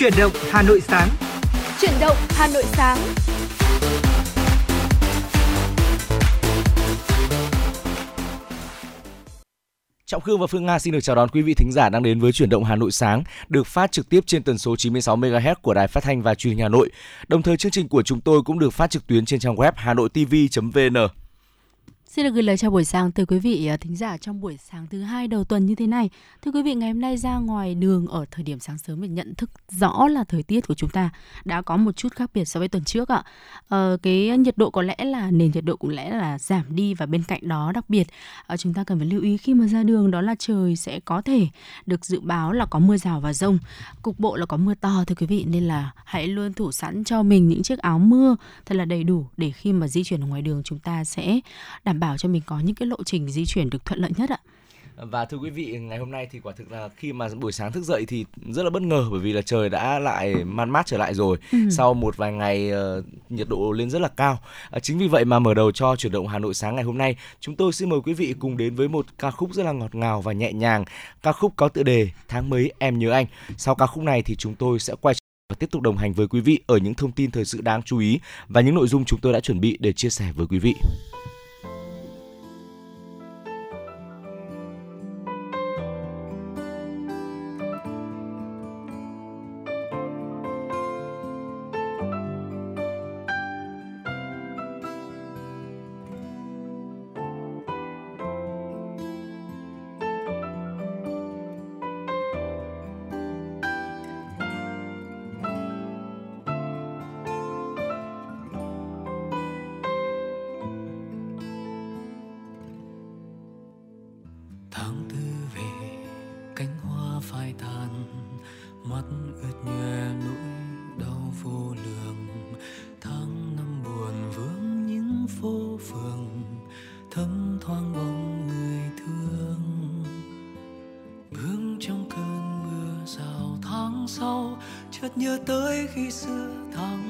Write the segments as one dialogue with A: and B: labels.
A: Chuyển động Hà Nội sáng.
B: Chuyển động Hà Nội sáng.
C: Trọng Khương và Phương Nga xin được chào đón quý vị thính giả đang đến với chuyển động Hà Nội sáng, được phát trực tiếp trên tần số 96 MHz của Đài Phát thanh và Truyền hình Hà Nội. Đồng thời chương trình của chúng tôi cũng được phát trực tuyến trên trang web hanoitv.vn.
D: Xin được gửi lời chào buổi sáng tới quý vị à, thính giả trong buổi sáng thứ hai đầu tuần như thế này. Thưa quý vị, ngày hôm nay ra ngoài đường ở thời điểm sáng sớm mình nhận thức rõ là thời tiết của chúng ta đã có một chút khác biệt so với tuần trước ạ. Ờ, cái nhiệt độ có lẽ là nền nhiệt độ cũng lẽ là giảm đi và bên cạnh đó đặc biệt à, chúng ta cần phải lưu ý khi mà ra đường đó là trời sẽ có thể được dự báo là có mưa rào và rông, cục bộ là có mưa to thưa quý vị nên là hãy luôn thủ sẵn cho mình những chiếc áo mưa thật là đầy đủ để khi mà di chuyển ở ngoài đường chúng ta sẽ đảm bảo cho mình có những cái lộ trình di chuyển được thuận lợi nhất ạ.
C: Và thưa quý vị, ngày hôm nay thì quả thực là khi mà buổi sáng thức dậy thì rất là bất ngờ bởi vì là trời đã lại man mát trở lại rồi. Ừ. Sau một vài ngày uh, nhiệt độ lên rất là cao. Uh, chính vì vậy mà mở đầu cho chuyển động Hà Nội sáng ngày hôm nay, chúng tôi xin mời quý vị cùng đến với một ca khúc rất là ngọt ngào và nhẹ nhàng. Ca khúc có tựa đề Tháng mấy em nhớ anh. Sau ca khúc này thì chúng tôi sẽ quay và tiếp tục đồng hành với quý vị ở những thông tin thời sự đáng chú ý và những nội dung chúng tôi đã chuẩn bị để chia sẻ với quý vị.
E: tháng tư về, cánh hoa phai tàn, mắt ướt nhòe nỗi đau vô lường. Tháng năm buồn vướng những phố phường, thấm thoáng bóng người thương. Bước trong cơn mưa rào tháng sau, chợt nhớ tới
F: khi xưa tháng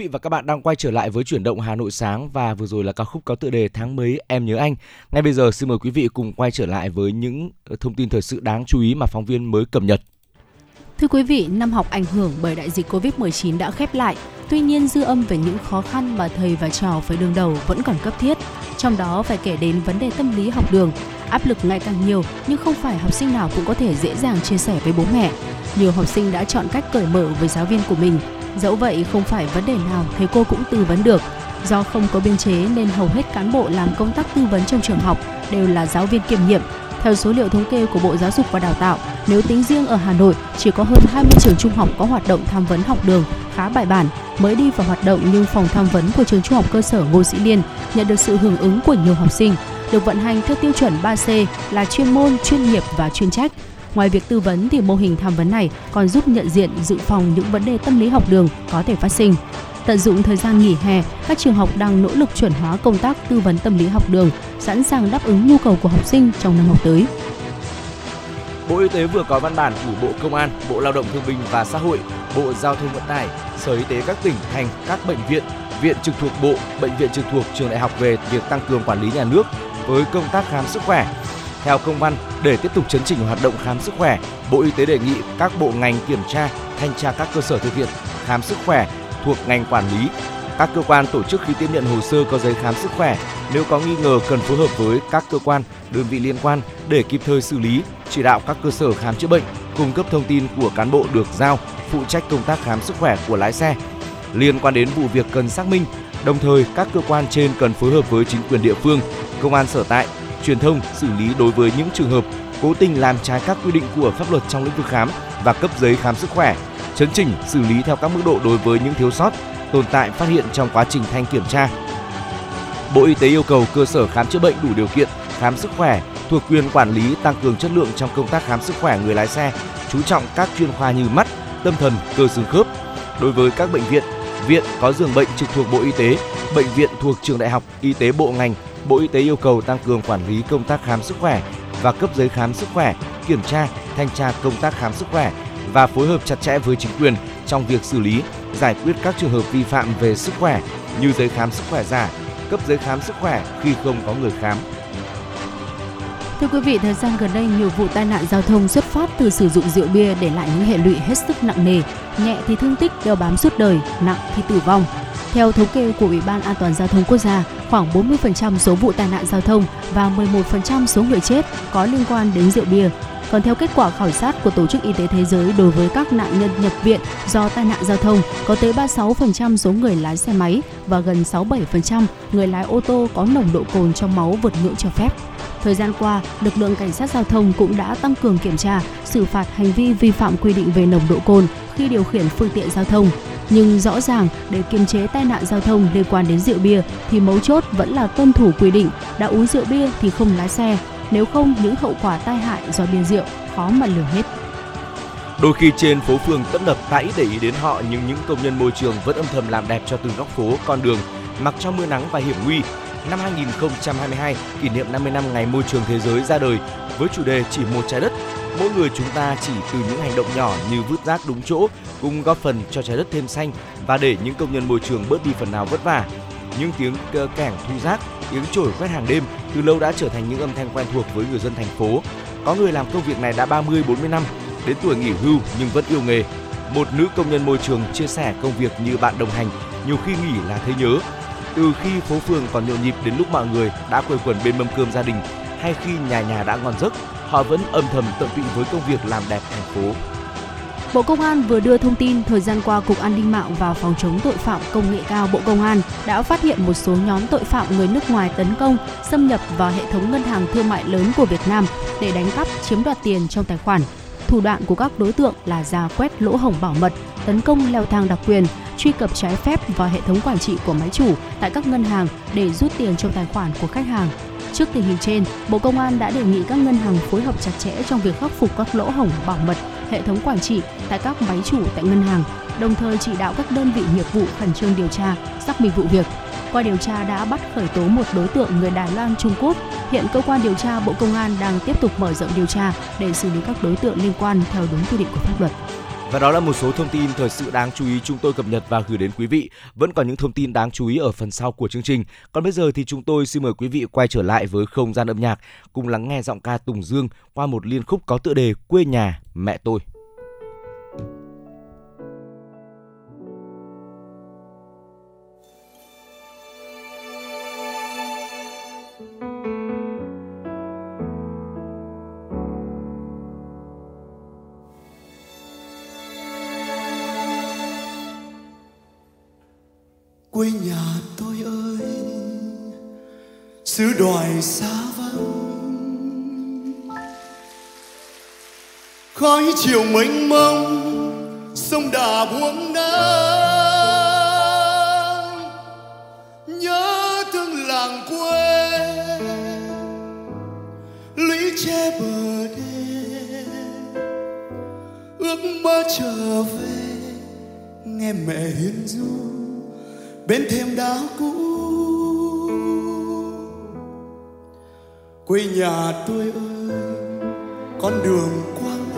G: vị và các bạn đang quay trở lại với chuyển động Hà Nội sáng và vừa rồi là ca khúc có tựa đề tháng mấy em nhớ anh. Ngay bây giờ xin mời quý vị cùng quay trở lại với những ờ, thông tin thời sự đáng chú ý mà phóng viên mới cập nhật.
D: Thưa quý vị, năm học ảnh hưởng bởi đại dịch Covid-19 đã khép lại. Tuy nhiên, dư âm về những khó khăn mà thầy và trò phải đương đầu vẫn còn cấp thiết. Trong đó phải kể đến vấn đề tâm lý học đường. Áp lực ngày càng nhiều nhưng không phải học sinh nào cũng có thể dễ dàng chia sẻ với bố mẹ. Nhiều học sinh đã chọn cách cởi mở với giáo viên của mình. Dẫu vậy, không phải vấn đề nào thầy cô cũng tư vấn được. Do không có biên chế nên hầu hết cán bộ làm công tác tư vấn trong trường học đều là giáo viên kiêm nhiệm, theo số liệu thống kê của Bộ Giáo dục và Đào tạo, nếu tính riêng ở Hà Nội, chỉ có hơn 20 trường trung học có hoạt động tham vấn học đường khá bài bản. Mới đi vào hoạt động nhưng phòng tham vấn của trường trung học cơ sở Ngô Sĩ Liên nhận được sự hưởng ứng của nhiều học sinh, được vận hành theo tiêu chuẩn 3C là chuyên môn, chuyên nghiệp và chuyên trách. Ngoài việc tư vấn thì mô hình tham vấn này còn giúp nhận diện dự phòng những vấn đề tâm lý học đường có thể phát sinh. Tận dụng thời gian nghỉ hè, các trường học đang nỗ lực chuẩn hóa công tác tư vấn tâm lý học đường, sẵn sàng đáp ứng nhu cầu của học sinh trong năm học tới.
G: Bộ Y tế vừa có văn bản gửi Bộ Công an, Bộ Lao động Thương binh và Xã hội, Bộ Giao thông Vận tải, Sở Y tế các tỉnh, thành, các bệnh viện, viện trực thuộc Bộ, bệnh viện trực thuộc trường đại học về việc tăng cường quản lý nhà nước với công tác khám sức khỏe. Theo công văn, để tiếp tục chấn chỉnh hoạt động khám sức khỏe, Bộ Y tế đề nghị các bộ ngành kiểm tra, thanh tra các cơ sở thực hiện khám sức khỏe thuộc ngành quản lý. Các cơ quan tổ chức khi tiếp nhận hồ sơ có giấy khám sức khỏe, nếu có nghi ngờ cần phối hợp với các cơ quan, đơn vị liên quan để kịp thời xử lý, chỉ đạo các cơ sở khám chữa bệnh cung cấp thông tin của cán bộ được giao phụ trách công tác khám sức khỏe của lái xe. Liên quan đến vụ việc cần xác minh, đồng thời các cơ quan trên cần phối hợp với chính quyền địa phương, công an sở tại, truyền thông xử lý đối với những trường hợp cố tình làm trái các quy định của pháp luật trong lĩnh vực khám và cấp giấy khám sức khỏe, chấn chỉnh xử lý theo các mức độ đối với những thiếu sót tồn tại phát hiện trong quá trình thanh kiểm tra. Bộ Y tế yêu cầu cơ sở khám chữa bệnh đủ điều kiện khám sức khỏe thuộc quyền quản lý tăng cường chất lượng trong công tác khám sức khỏe người lái xe, chú trọng các chuyên khoa như mắt, tâm thần, cơ xương khớp. Đối với các bệnh viện, viện có giường bệnh trực thuộc Bộ Y tế, bệnh viện thuộc trường đại học, y tế bộ ngành, Bộ Y tế yêu cầu tăng cường quản lý công tác khám sức khỏe và cấp giấy khám sức khỏe, kiểm tra, thanh tra công tác khám sức khỏe và phối hợp chặt chẽ với chính quyền trong việc xử lý, giải quyết các trường hợp vi phạm về sức khỏe như giấy khám sức khỏe giả, cấp giấy khám sức khỏe khi không có người khám.
D: Thưa quý vị, thời gian gần đây nhiều vụ tai nạn giao thông xuất phát từ sử dụng rượu bia để lại những hệ lụy hết sức nặng nề, nhẹ thì thương tích đeo bám suốt đời, nặng thì tử vong. Theo thống kê của Ủy ban An toàn giao thông quốc gia, khoảng 40% số vụ tai nạn giao thông và 11% số người chết có liên quan đến rượu bia. Còn theo kết quả khảo sát của Tổ chức Y tế Thế giới đối với các nạn nhân nhập viện do tai nạn giao thông, có tới 36% số người lái xe máy và gần 67% người lái ô tô có nồng độ cồn trong máu vượt ngưỡng cho phép. Thời gian qua, lực lượng cảnh sát giao thông cũng đã tăng cường kiểm tra, xử phạt hành vi vi phạm quy định về nồng độ cồn khi điều khiển phương tiện giao thông. Nhưng rõ ràng để kiềm chế tai nạn giao thông liên quan đến rượu bia thì mấu chốt vẫn là tuân thủ quy định, đã uống rượu bia thì không lái xe, nếu không những hậu quả tai hại do bia rượu khó mà lường hết.
G: Đôi khi trên phố phường tấp nập tãi để ý đến họ nhưng những công nhân môi trường vẫn âm thầm làm đẹp cho từng góc phố, con đường, mặc cho mưa nắng và hiểm nguy. Năm 2022, kỷ niệm 50 năm Ngày Môi trường Thế giới ra đời với chủ đề Chỉ một trái đất. Mỗi người chúng ta chỉ từ những hành động nhỏ như vứt rác đúng chỗ cùng góp phần cho trái đất thêm xanh và để những công nhân môi trường bớt đi phần nào vất vả. Những tiếng cảng thu rác, tiếng chổi quét hàng đêm từ lâu đã trở thành những âm thanh quen thuộc với người dân thành phố. Có người làm công việc này đã 30 40 năm, đến tuổi nghỉ hưu nhưng vẫn yêu nghề. Một nữ công nhân môi trường chia sẻ công việc như bạn đồng hành, nhiều khi nghỉ là thấy nhớ. Từ khi phố phường còn nhộn nhịp đến lúc mọi người đã quây quần bên mâm cơm gia đình hay khi nhà nhà đã ngon giấc, họ vẫn âm thầm tận tụy với công việc làm đẹp thành phố.
D: Bộ Công an vừa đưa thông tin thời gian qua Cục An ninh mạng và Phòng chống tội phạm công nghệ cao Bộ Công an đã phát hiện một số nhóm tội phạm người nước ngoài tấn công, xâm nhập vào hệ thống ngân hàng thương mại lớn của Việt Nam để đánh cắp chiếm đoạt tiền trong tài khoản. Thủ đoạn của các đối tượng là ra quét lỗ hổng bảo mật, tấn công leo thang đặc quyền, truy cập trái phép vào hệ thống quản trị của máy chủ tại các ngân hàng để rút tiền trong tài khoản của khách hàng. Trước tình hình trên, Bộ Công an đã đề nghị các ngân hàng phối hợp chặt chẽ trong việc khắc phục các lỗ hổng bảo mật hệ thống quản trị tại các máy chủ tại ngân hàng, đồng thời chỉ đạo các đơn vị nghiệp vụ khẩn trương điều tra, xác minh vụ việc. Qua điều tra đã bắt khởi tố một đối tượng người Đài Loan Trung Quốc. Hiện cơ quan điều tra Bộ Công an đang tiếp tục mở rộng điều tra để xử lý các đối tượng liên quan theo đúng quy định của pháp luật.
G: Và đó là một số thông tin thời sự đáng chú ý chúng tôi cập nhật và gửi đến quý vị. Vẫn còn những thông tin đáng chú ý ở phần sau của chương trình. Còn bây giờ thì chúng tôi xin mời quý vị quay trở lại với không gian âm nhạc, cùng lắng nghe giọng ca Tùng Dương qua một liên khúc có tựa đề Quê nhà mẹ tôi.
H: Xứ đoài xa vắng. Khói chiều mênh mông, sông đà buông nắng. Nhớ thương làng quê, lũy che bờ đê. Ước mơ trở về, nghe mẹ hiền du bên thềm đá cũ. Quê nhà tôi ơi, con đường quang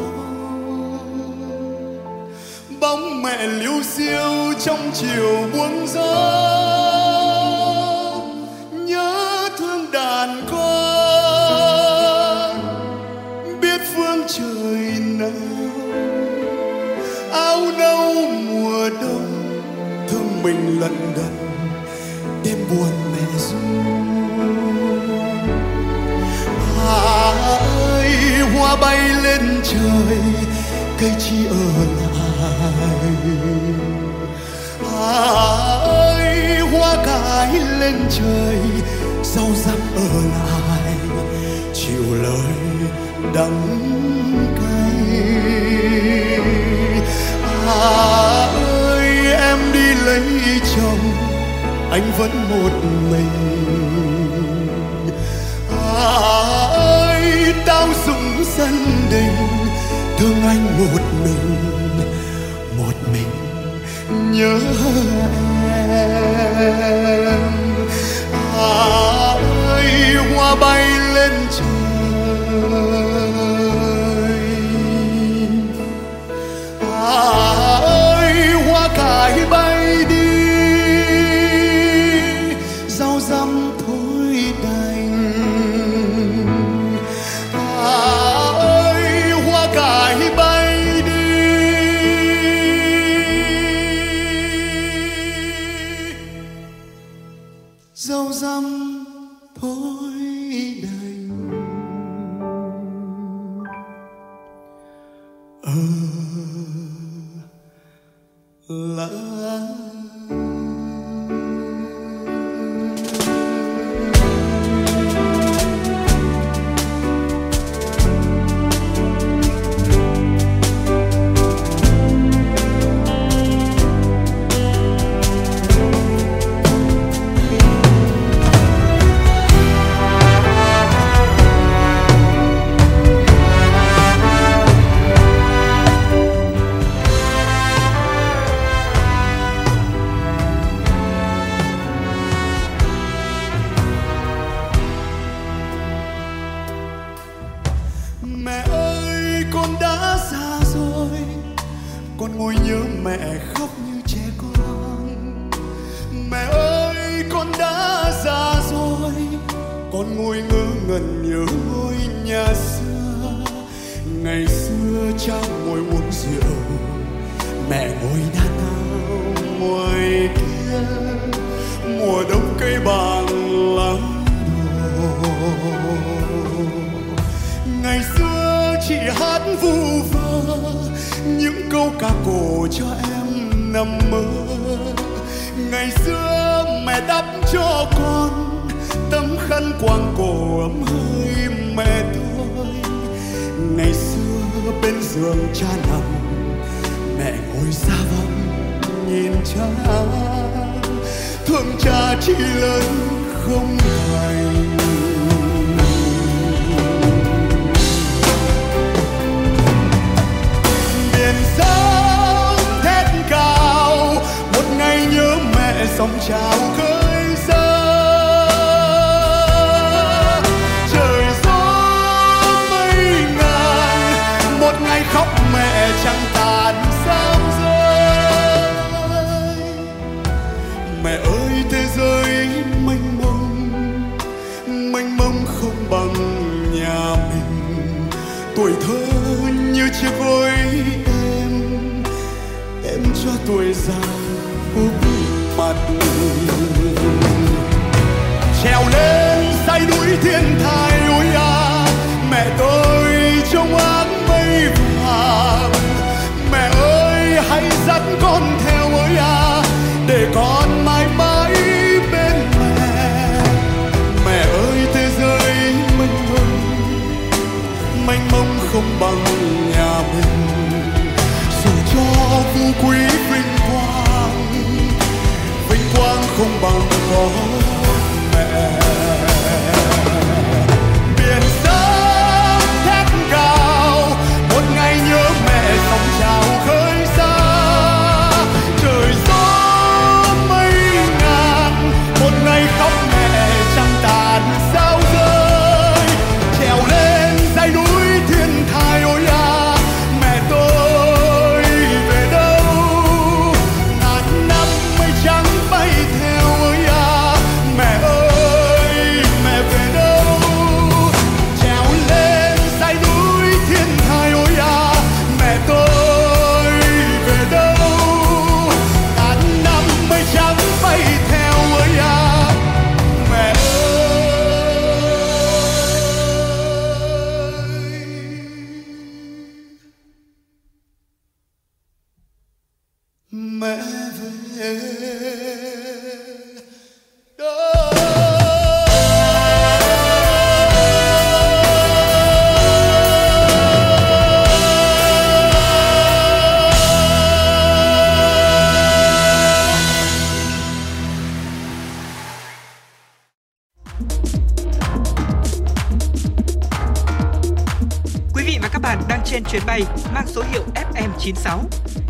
H: bóng mẹ liêu xiêu trong chiều buông gió. Nhớ thương đàn con biết phương trời nào áo nâu mùa đông, thương mình lần đần đêm buồn hoa bay lên trời, cây chi ở lại À ơi hoa cải lên trời, rau răm ở lại chịu lời đắng cay. À ơi em đi lấy chồng, anh vẫn một mình. À ơi tao dùng dân đình, thương anh một mình một mình nhớ em. À ơi, hoa bay lên trời.
I: Trèo lên say núi thiên thai ôi à mẹ tôi trong áng mây vàng mẹ ơi, hãy dắt con theo ơi à để con mãi mãi bên mẹ. Mẹ ơi, thế giới mênh mông mênh mông không bằng nhà mình. Dù cho phú quý vinh quang vinh quang không bằng
H: con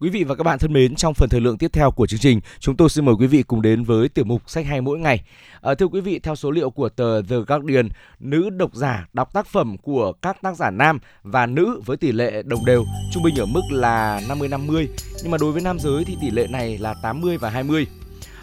G: Quý vị và các bạn thân mến, trong phần thời lượng tiếp theo của chương trình, chúng tôi xin mời quý vị cùng đến với tiểu mục sách hay mỗi ngày. À, thưa quý vị, theo số liệu của tờ The Guardian, nữ độc giả đọc tác phẩm của các tác giả nam và nữ với tỷ lệ đồng đều, trung bình ở mức là 50-50, nhưng mà đối với nam giới thì tỷ lệ này là 80 và 20.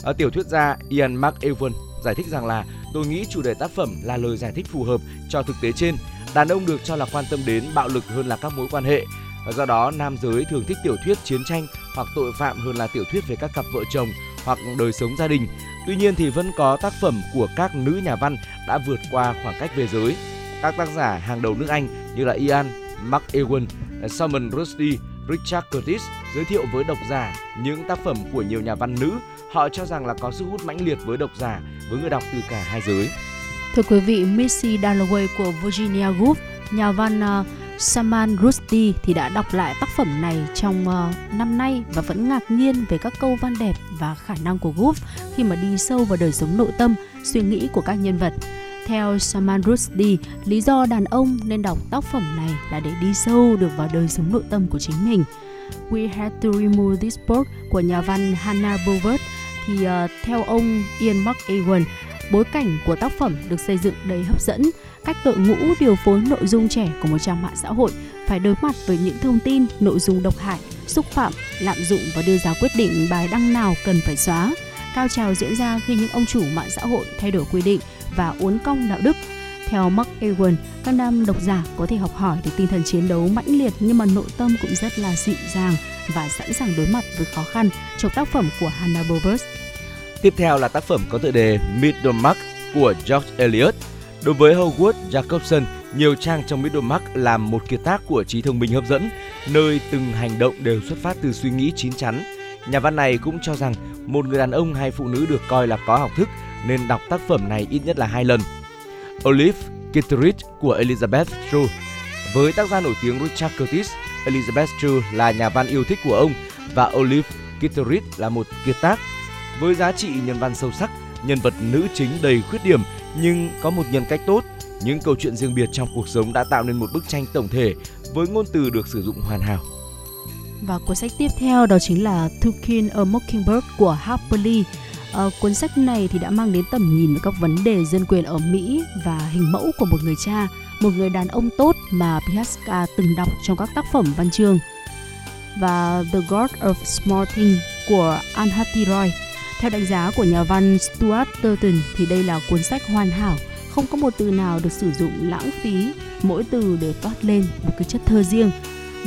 G: À, tiểu thuyết gia Ian McEwan giải thích rằng là tôi nghĩ chủ đề tác phẩm là lời giải thích phù hợp cho thực tế trên. Đàn ông được cho là quan tâm đến bạo lực hơn là các mối quan hệ và do đó nam giới thường thích tiểu thuyết chiến tranh hoặc tội phạm hơn là tiểu thuyết về các cặp vợ chồng hoặc đời sống gia đình. Tuy nhiên thì vẫn có tác phẩm của các nữ nhà văn đã vượt qua khoảng cách về giới. Các tác giả hàng đầu nước Anh như là Ian McEwan, Salman Rushdie, Richard Curtis giới thiệu với độc giả những tác phẩm của nhiều nhà văn nữ. Họ cho rằng là có sức hút mãnh liệt với độc giả, với người đọc từ cả hai giới.
D: Thưa quý vị, Missy Dalloway của Virginia Woolf, nhà văn uh, Saman Rushdie thì đã đọc lại tác phẩm này trong uh, năm nay và vẫn ngạc nhiên về các câu văn đẹp và khả năng của Woolf khi mà đi sâu vào đời sống nội tâm, suy nghĩ của các nhân vật. Theo Saman Rushdie, lý do đàn ông nên đọc tác phẩm này là để đi sâu được vào đời sống nội tâm của chính mình. We Had to Remove This Book của nhà văn Hannah Bovert thì uh, theo ông Ian McEwan, bối cảnh của tác phẩm được xây dựng đầy hấp dẫn, cách đội ngũ điều phối nội dung trẻ của một trang mạng xã hội phải đối mặt với những thông tin, nội dung độc hại, xúc phạm, lạm dụng và đưa ra quyết định bài đăng nào cần phải xóa. Cao trào diễn ra khi những ông chủ mạng xã hội thay đổi quy định và uốn cong đạo đức. Theo Mark Ewan, các nam độc giả có thể học hỏi được tinh thần chiến đấu mãnh liệt nhưng mà nội tâm cũng rất là dịu dàng và sẵn sàng đối mặt với khó khăn trong tác phẩm của Hannah Bovers.
G: Tiếp theo là tác phẩm có tựa đề Middlemarch của George Eliot. Đối với Howard Jacobson, nhiều trang trong Middlemarch làm một kiệt tác của trí thông minh hấp dẫn, nơi từng hành động đều xuất phát từ suy nghĩ chín chắn. Nhà văn này cũng cho rằng một người đàn ông hay phụ nữ được coi là có học thức nên đọc tác phẩm này ít nhất là hai lần. Olive Kitteridge của Elizabeth True Với tác gia nổi tiếng Richard Curtis, Elizabeth True là nhà văn yêu thích của ông và Olive Kitteridge là một kiệt tác. Với giá trị nhân văn sâu sắc, nhân vật nữ chính đầy khuyết điểm nhưng có một nhân cách tốt. Những câu chuyện riêng biệt trong cuộc sống đã tạo nên một bức tranh tổng thể với ngôn từ được sử dụng hoàn hảo.
D: Và cuốn sách tiếp theo đó chính là To Kill a Mockingbird của Harper Lee. À, ờ, cuốn sách này thì đã mang đến tầm nhìn về các vấn đề dân quyền ở Mỹ và hình mẫu của một người cha, một người đàn ông tốt mà Piaska từng đọc trong các tác phẩm văn chương. Và The God of Small Things của Anhati Roy. Theo đánh giá của nhà văn Stuart Turton thì đây là cuốn sách hoàn hảo, không có một từ nào được sử dụng lãng phí, mỗi từ đều toát lên một cái chất thơ riêng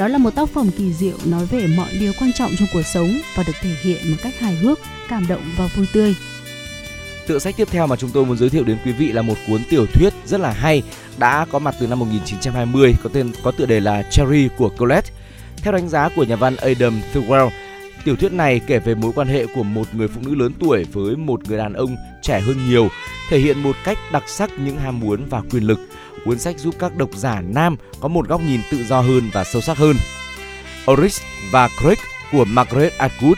D: đó là một tác phẩm kỳ diệu nói về mọi điều quan trọng trong cuộc sống và được thể hiện một cách hài hước, cảm động và vui tươi.
G: Tựa sách tiếp theo mà chúng tôi muốn giới thiệu đến quý vị là một cuốn tiểu thuyết rất là hay, đã có mặt từ năm 1920, có tên có tựa đề là Cherry của Colette. Theo đánh giá của nhà văn Adam Thirlwell, tiểu thuyết này kể về mối quan hệ của một người phụ nữ lớn tuổi với một người đàn ông trẻ hơn nhiều, thể hiện một cách đặc sắc những ham muốn và quyền lực cuốn sách giúp các độc giả nam có một góc nhìn tự do hơn và sâu sắc hơn. Oris và Craig của Margaret Atwood,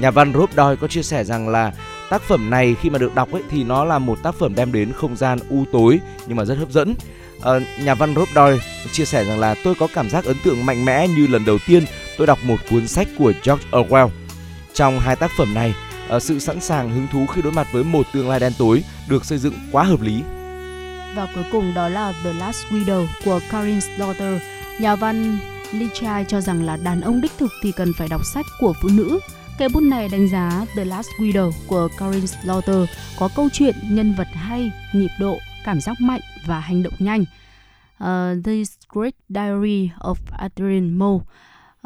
G: nhà văn Rob Doyle có chia sẻ rằng là tác phẩm này khi mà được đọc ấy thì nó là một tác phẩm đem đến không gian u tối nhưng mà rất hấp dẫn. À, nhà văn Rob Doyle chia sẻ rằng là tôi có cảm giác ấn tượng mạnh mẽ như lần đầu tiên tôi đọc một cuốn sách của George Orwell. Trong hai tác phẩm này, ờ, sự sẵn sàng hứng thú khi đối mặt với một tương lai đen tối được xây dựng quá hợp lý
D: và cuối cùng đó là The Last Widow của Karin Slaughter. Nhà văn Lichai cho rằng là đàn ông đích thực thì cần phải đọc sách của phụ nữ. Cây bút này đánh giá The Last Widow của Karin Slaughter có câu chuyện nhân vật hay, nhịp độ, cảm giác mạnh và hành động nhanh. Ờ, uh, The Great Diary of Adrian Moe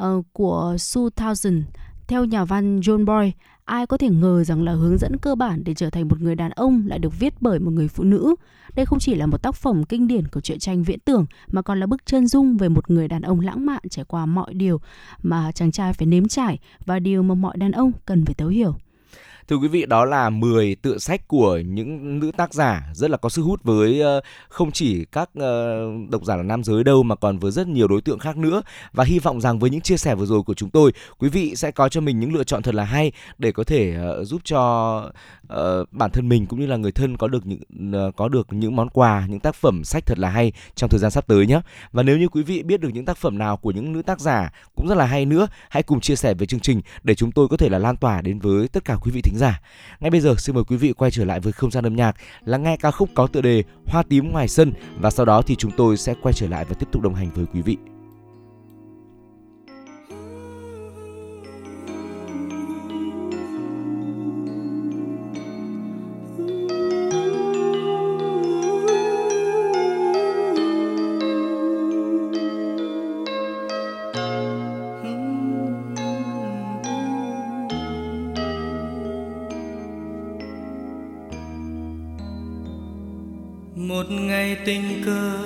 D: uh, của Sue Townsend theo nhà văn John Boy, ai có thể ngờ rằng là hướng dẫn cơ bản để trở thành một người đàn ông lại được viết bởi một người phụ nữ. Đây không chỉ là một tác phẩm kinh điển của truyện tranh viễn tưởng mà còn là bức chân dung về một người đàn ông lãng mạn trải qua mọi điều mà chàng trai phải nếm trải và điều mà mọi đàn ông cần phải thấu hiểu.
G: Thưa quý vị, đó là 10 tựa sách của những nữ tác giả rất là có sức hút với ờ, không chỉ các ờ, độc giả là nam giới đâu mà còn với rất nhiều đối tượng khác nữa và hy vọng rằng với những chia sẻ vừa rồi của chúng tôi, quý vị sẽ có cho mình những lựa chọn thật là hay để có thể ờ, giúp cho bản thân mình cũng như là người thân có được những có được những món quà, những tác phẩm sách thật là hay trong thời gian sắp tới nhé. Và nếu như quý vị biết được những tác phẩm nào của những nữ tác giả cũng rất là hay nữa, hãy cùng chia sẻ với chương trình để chúng tôi có thể là lan tỏa đến với tất cả quý vị thính thính giả. Ngay bây giờ xin mời quý vị quay trở lại với không gian âm nhạc, lắng nghe ca khúc có tựa đề Hoa tím ngoài sân và sau đó thì chúng tôi sẽ quay trở lại và tiếp tục đồng hành với quý vị.
E: Tình cờ.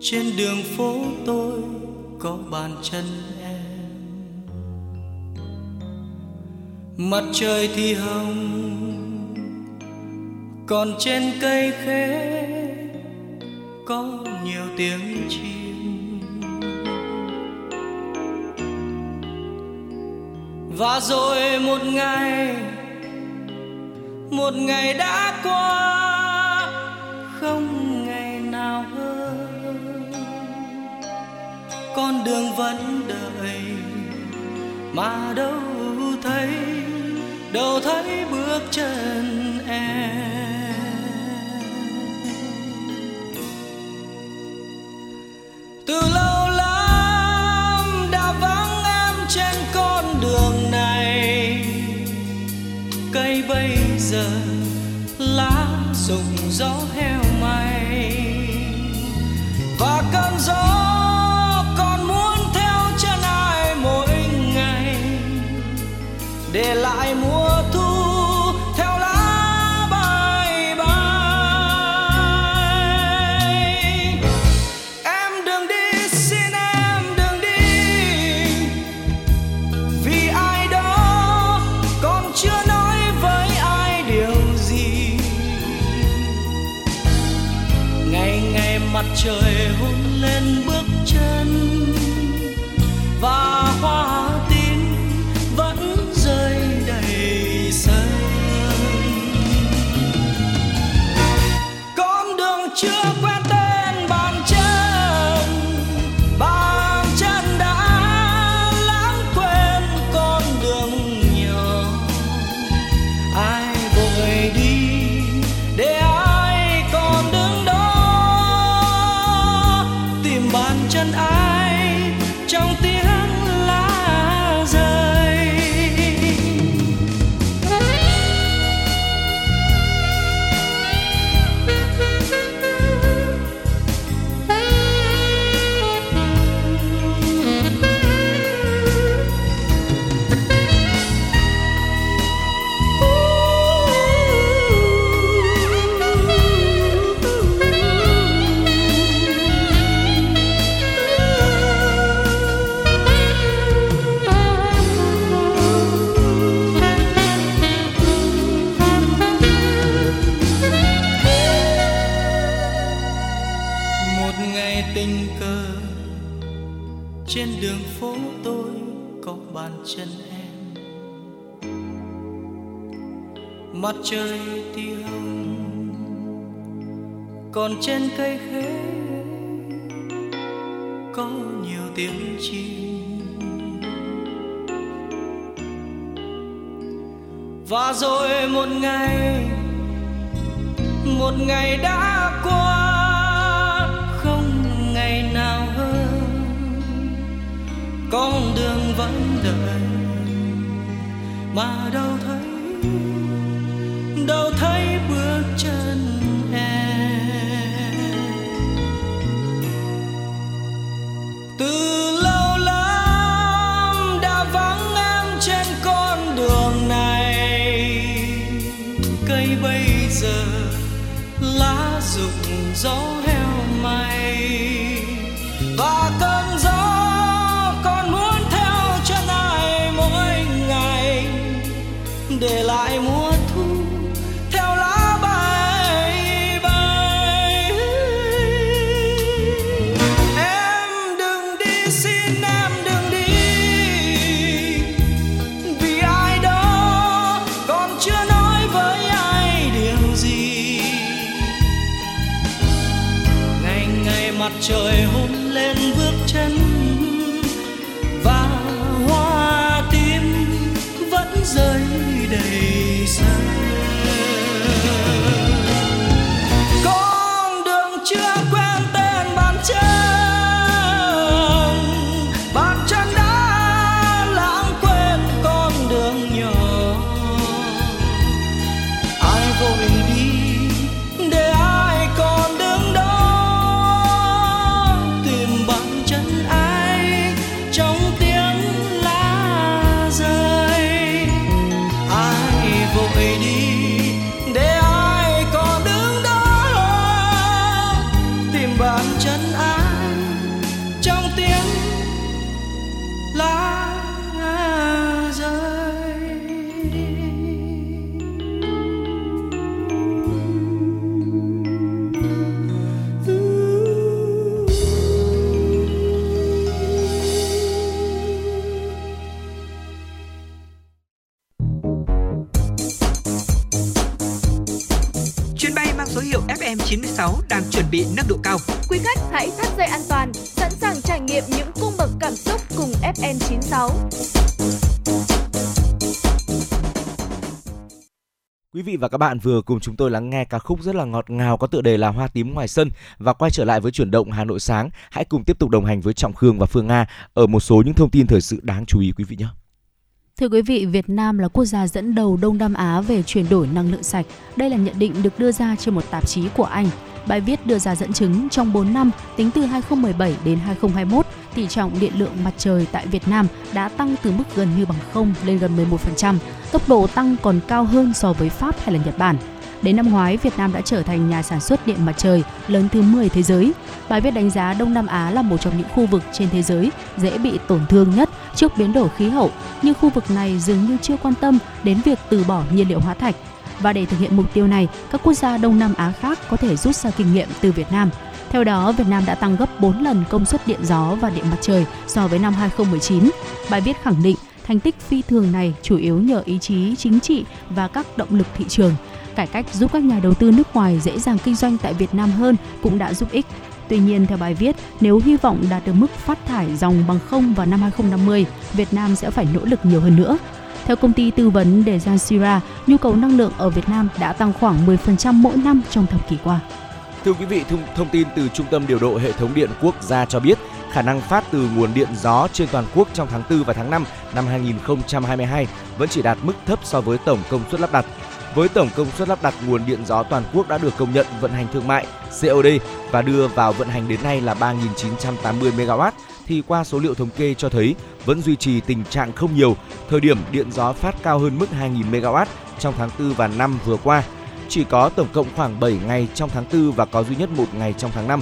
E: Trên đường phố tôi có bàn chân em. Mặt trời thì hồng, còn trên cây khế có nhiều tiếng chim. Và rồi một ngày một ngày đã qua. phương vẫn đợi. Mà đâu thấy đâu thấy bước chân em. Từ lâu lắm đã vắng em trên con đường này. Cây bây giờ lá rụng gió mặt trời thì hồng còn trên cây khế có nhiều tiếng chim. Và rồi một ngày một ngày đã qua, không ngày nào hơn, con đường vẫn đợi, mà đâu thấy so heo
F: my. số hiệu FM96 đang chuẩn bị nâng độ cao.
B: Quý khách hãy thắt dây an toàn, sẵn sàng trải nghiệm những cung bậc cảm xúc cùng FM96.
G: Quý vị và các bạn vừa cùng chúng tôi lắng nghe ca khúc rất là ngọt ngào có tựa đề là Hoa tím ngoài sân và quay trở lại với chuyển động Hà Nội sáng. Hãy cùng tiếp tục đồng hành với Trọng Khương và Phương Nga ở một số những thông tin thời sự đáng chú ý quý vị nhé.
D: Thưa quý vị, Việt Nam là quốc gia dẫn đầu Đông Nam Á về chuyển đổi năng lượng sạch. Đây là nhận định được đưa ra trên một tạp chí của Anh. Bài viết đưa ra dẫn chứng trong 4 năm tính từ 2017 đến 2021, tỷ trọng điện lượng mặt trời tại Việt Nam đã tăng từ mức gần như bằng không lên gần 11%, tốc độ tăng còn cao hơn so với Pháp hay là Nhật Bản. Đến năm ngoái, Việt Nam đã trở thành nhà sản xuất điện mặt trời lớn thứ 10 thế giới. Bài viết đánh giá Đông Nam Á là một trong những khu vực trên thế giới dễ bị tổn thương nhất trước biến đổi khí hậu, nhưng khu vực này dường như chưa quan tâm đến việc từ bỏ nhiên liệu hóa thạch. Và để thực hiện mục tiêu này, các quốc gia Đông Nam Á khác có thể rút ra kinh nghiệm từ Việt Nam. Theo đó, Việt Nam đã tăng gấp 4 lần công suất điện gió và điện mặt trời so với năm 2019. Bài viết khẳng định thành tích phi thường này chủ yếu nhờ ý chí chính trị và các động lực thị trường. Cải cách giúp các nhà đầu tư nước ngoài dễ dàng kinh doanh tại Việt Nam hơn cũng đã giúp ích. Tuy nhiên, theo bài viết, nếu hy vọng đạt được mức phát thải dòng bằng không vào năm 2050, Việt Nam sẽ phải nỗ lực nhiều hơn nữa. Theo công ty tư vấn Dejansira, nhu cầu năng lượng ở Việt Nam đã tăng khoảng 10% mỗi năm trong thập kỷ qua.
G: Thưa quý vị, thông, thông tin từ Trung tâm Điều độ Hệ thống Điện Quốc gia cho biết, khả năng phát từ nguồn điện gió trên toàn quốc trong tháng 4 và tháng 5 năm 2022 vẫn chỉ đạt mức thấp so với tổng công suất lắp đặt. Với tổng công suất lắp đặt nguồn điện gió toàn quốc đã được công nhận vận hành thương mại COD và đưa vào vận hành đến nay là 3.980 MW thì qua số liệu thống kê cho thấy vẫn duy trì tình trạng không nhiều, thời điểm điện gió phát cao hơn mức 2.000 MW trong tháng 4 và năm vừa qua. Chỉ có tổng cộng khoảng 7 ngày trong tháng 4 và có duy nhất một ngày trong tháng 5.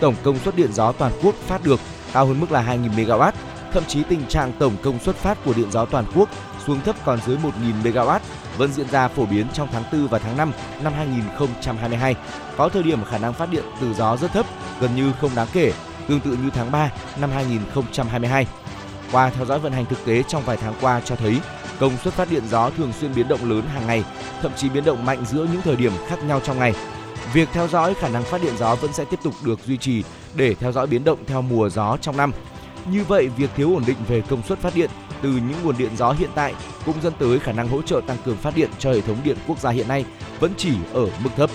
G: Tổng công suất điện gió toàn quốc phát được cao hơn mức là 2.000 MW. Thậm chí tình trạng tổng công suất phát của điện gió toàn quốc xuống thấp còn dưới 1.000 MW vẫn diễn ra phổ biến trong tháng 4 và tháng 5 năm 2022. Có thời điểm khả năng phát điện từ gió rất thấp, gần như không đáng kể, tương tự như tháng 3 năm 2022. Qua theo dõi vận hành thực tế trong vài tháng qua cho thấy công suất phát điện gió thường xuyên biến động lớn hàng ngày, thậm chí biến động mạnh giữa những thời điểm khác nhau trong ngày. Việc theo dõi khả năng phát điện gió vẫn sẽ tiếp tục được duy trì để theo dõi biến động theo mùa gió trong năm. Như vậy, việc thiếu ổn định về công suất phát điện từ những nguồn điện gió hiện tại cũng dẫn tới khả năng hỗ trợ tăng cường phát điện cho hệ thống điện quốc gia hiện nay vẫn chỉ ở mức thấp.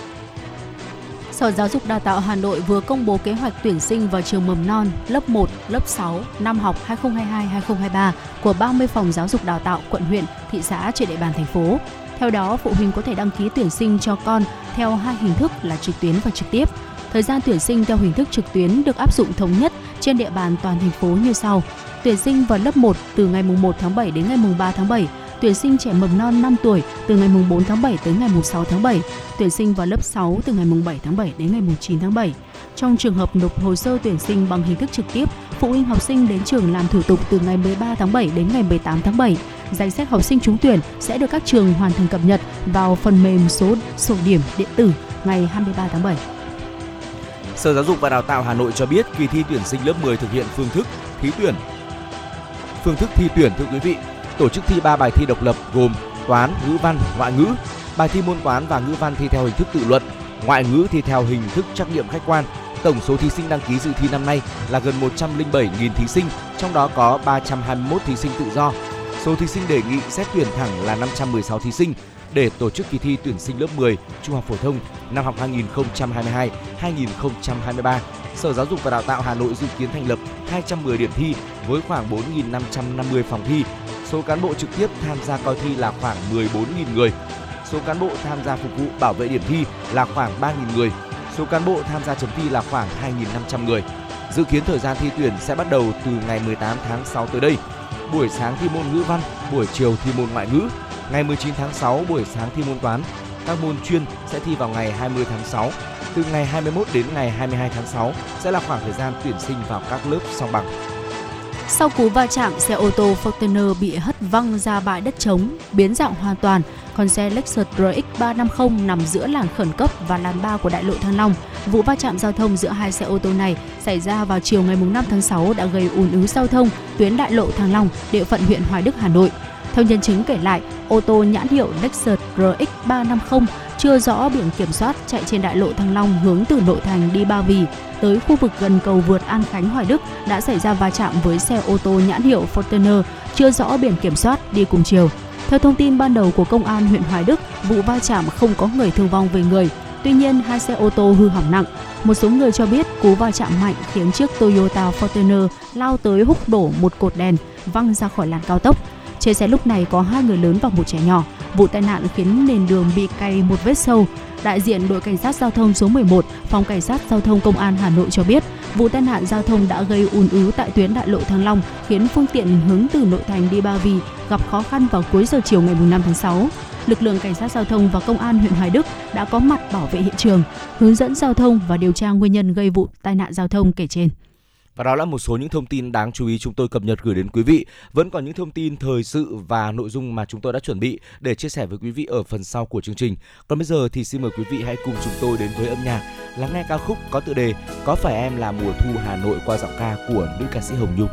D: Sở Giáo dục Đào tạo Hà Nội vừa công bố kế hoạch tuyển sinh vào trường mầm non, lớp 1, lớp 6 năm học 2022-2023 của 30 phòng giáo dục đào tạo quận huyện, thị xã trên địa bàn thành phố. Theo đó, phụ huynh có thể đăng ký tuyển sinh cho con theo hai hình thức là trực tuyến và trực tiếp. Thời gian tuyển sinh theo hình thức trực tuyến được áp dụng thống nhất trên địa bàn toàn thành phố như sau. Tuyển sinh vào lớp 1 từ ngày 1 tháng 7 đến ngày 3 tháng 7, tuyển sinh trẻ mầm non 5 tuổi từ ngày 4 tháng 7 tới ngày 6 tháng 7, tuyển sinh vào lớp 6 từ ngày 7 tháng 7 đến ngày 9 tháng 7. Trong trường hợp nộp hồ sơ tuyển sinh bằng hình thức trực tiếp, phụ huynh học sinh đến trường làm thủ tục từ ngày 13 tháng 7 đến ngày 18 tháng 7. Danh sách học sinh trúng tuyển sẽ được các trường hoàn thành cập nhật vào phần mềm số sổ điểm điện tử ngày 23 tháng 7.
G: Sở Giáo dục và Đào tạo Hà Nội cho biết kỳ thi tuyển sinh lớp 10 thực hiện phương thức thí tuyển. Phương thức thi tuyển thưa quý vị, tổ chức thi 3 bài thi độc lập gồm toán, ngữ văn, ngoại ngữ. Bài thi môn toán và ngữ văn thi theo hình thức tự luận, ngoại ngữ thi theo hình thức trắc nghiệm khách quan. Tổng số thí sinh đăng ký dự thi năm nay là gần 107.000 thí sinh, trong đó có 321 thí sinh tự do. Số thí sinh đề nghị xét tuyển thẳng là 516 thí sinh để tổ chức kỳ thi tuyển sinh lớp 10 trung học phổ thông năm học 2022-2023. Sở Giáo dục và Đào tạo Hà Nội dự kiến thành lập 210 điểm thi với khoảng 4.550 phòng thi. Số cán bộ trực tiếp tham gia coi thi là khoảng 14.000 người. Số cán bộ tham gia phục vụ bảo vệ điểm thi là khoảng 3.000 người. Số cán bộ tham gia chấm thi là khoảng 2.500 người. Dự kiến thời gian thi tuyển sẽ bắt đầu từ ngày 18 tháng 6 tới đây. Buổi sáng thi môn ngữ văn, buổi chiều thi môn ngoại ngữ. Ngày 19 tháng 6 buổi sáng thi môn toán. Các môn chuyên sẽ thi vào ngày 20 tháng 6. Từ ngày 21 đến ngày 22 tháng 6 sẽ là khoảng thời gian tuyển sinh vào các lớp song bằng.
D: Sau cú va chạm, xe ô tô Fortuner bị hất văng ra bãi đất trống, biến dạng hoàn toàn. Còn xe Lexus RX 350 nằm giữa làn khẩn cấp và làn 3 của đại lộ Thăng Long. Vụ va chạm giao thông giữa hai xe ô tô này xảy ra vào chiều ngày 5 tháng 6 đã gây ùn ứ giao thông tuyến đại lộ Thăng Long, địa phận huyện Hoài Đức, Hà Nội. Theo nhân chứng kể lại, ô tô nhãn hiệu Lexus RX 350 chưa rõ biển kiểm soát chạy trên đại lộ Thăng Long hướng từ nội thành đi Ba Vì tới khu vực gần cầu vượt An Khánh Hoài Đức đã xảy ra va chạm với xe ô tô nhãn hiệu Fortuner chưa rõ biển kiểm soát đi cùng chiều. Theo thông tin ban đầu của công an huyện Hoài Đức, vụ va chạm không có người thương vong về người. Tuy nhiên, hai xe ô tô hư hỏng nặng. Một số người cho biết cú va chạm mạnh khiến chiếc Toyota Fortuner lao tới húc đổ một cột đèn, văng ra khỏi làn cao tốc. Trên xe lúc này có hai người lớn và một trẻ nhỏ. Vụ tai nạn khiến nền đường bị cày một vết sâu. Đại diện đội cảnh sát giao thông số 11, phòng cảnh sát giao thông công an Hà Nội cho biết, vụ tai nạn giao thông đã gây ùn ứ tại tuyến đại lộ Thăng Long, khiến phương tiện hướng từ nội thành đi Ba Vì gặp khó khăn vào cuối giờ chiều ngày 5 tháng 6 lực lượng cảnh sát giao thông và công an huyện Hoài Đức đã có mặt bảo vệ hiện trường, hướng dẫn giao thông và điều tra nguyên nhân gây vụ tai nạn giao thông kể trên.
E: Và đó là một số những thông tin đáng chú ý chúng tôi cập nhật gửi đến quý vị. Vẫn còn những thông tin thời sự và nội dung mà chúng tôi đã chuẩn bị để chia sẻ với quý vị ở phần sau của chương trình. Còn bây giờ thì xin mời quý vị hãy cùng chúng tôi đến với âm nhạc, lắng nghe ca khúc có tựa đề Có phải em là mùa thu Hà Nội qua giọng ca của nữ ca sĩ Hồng Nhung.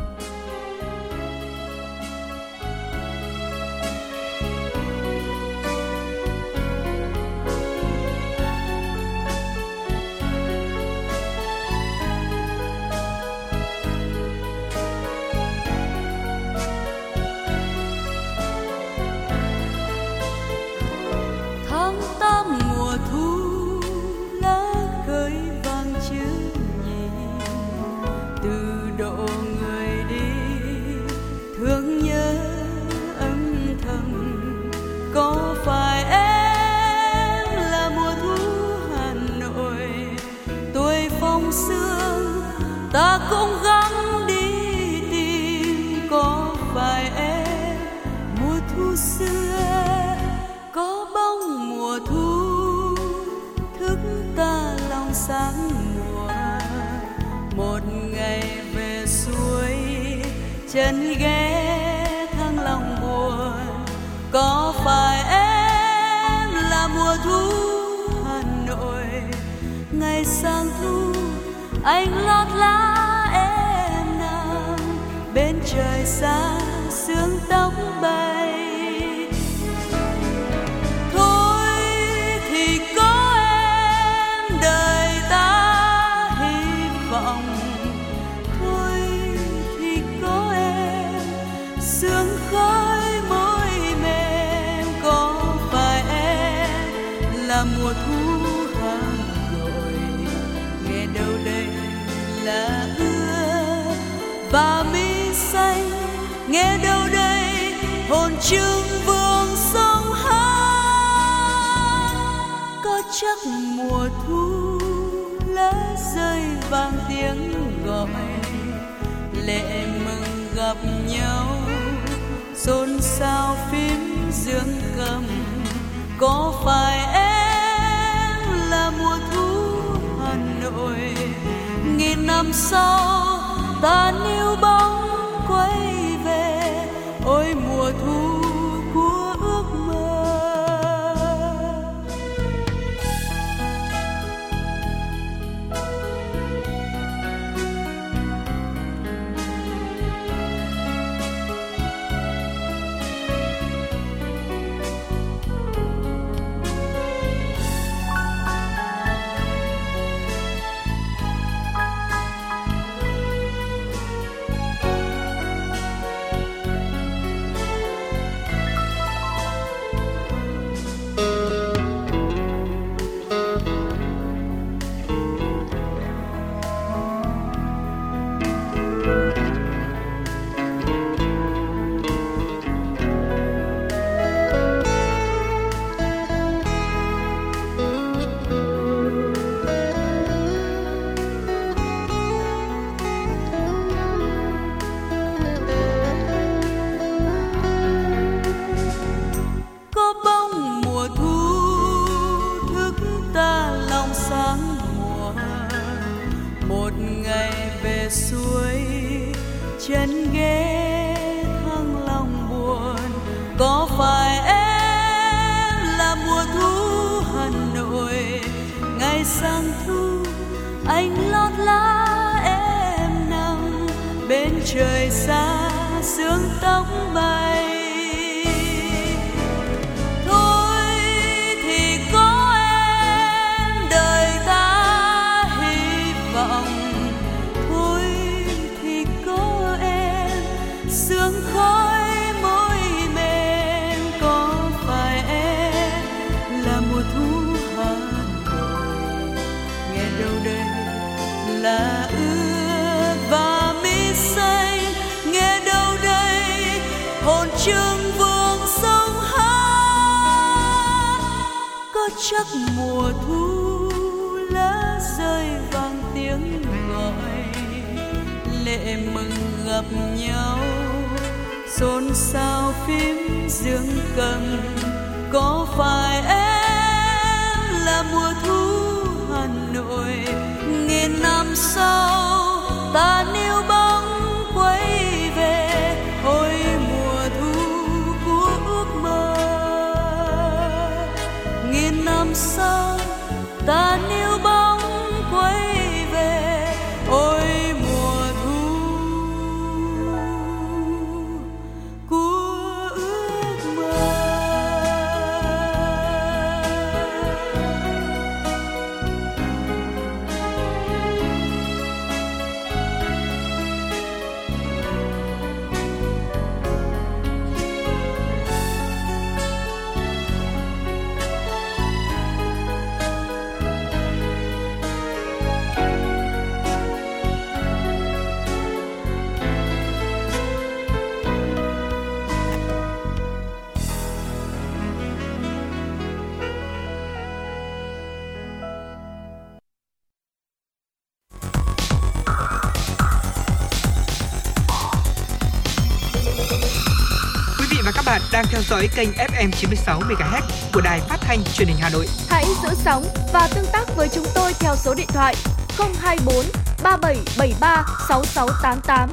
F: Đang theo dõi kênh FM 96 MHz của đài phát thanh truyền hình Hà Nội.
B: Hãy giữ sóng và tương tác với chúng tôi theo số điện thoại 024 3773 6688.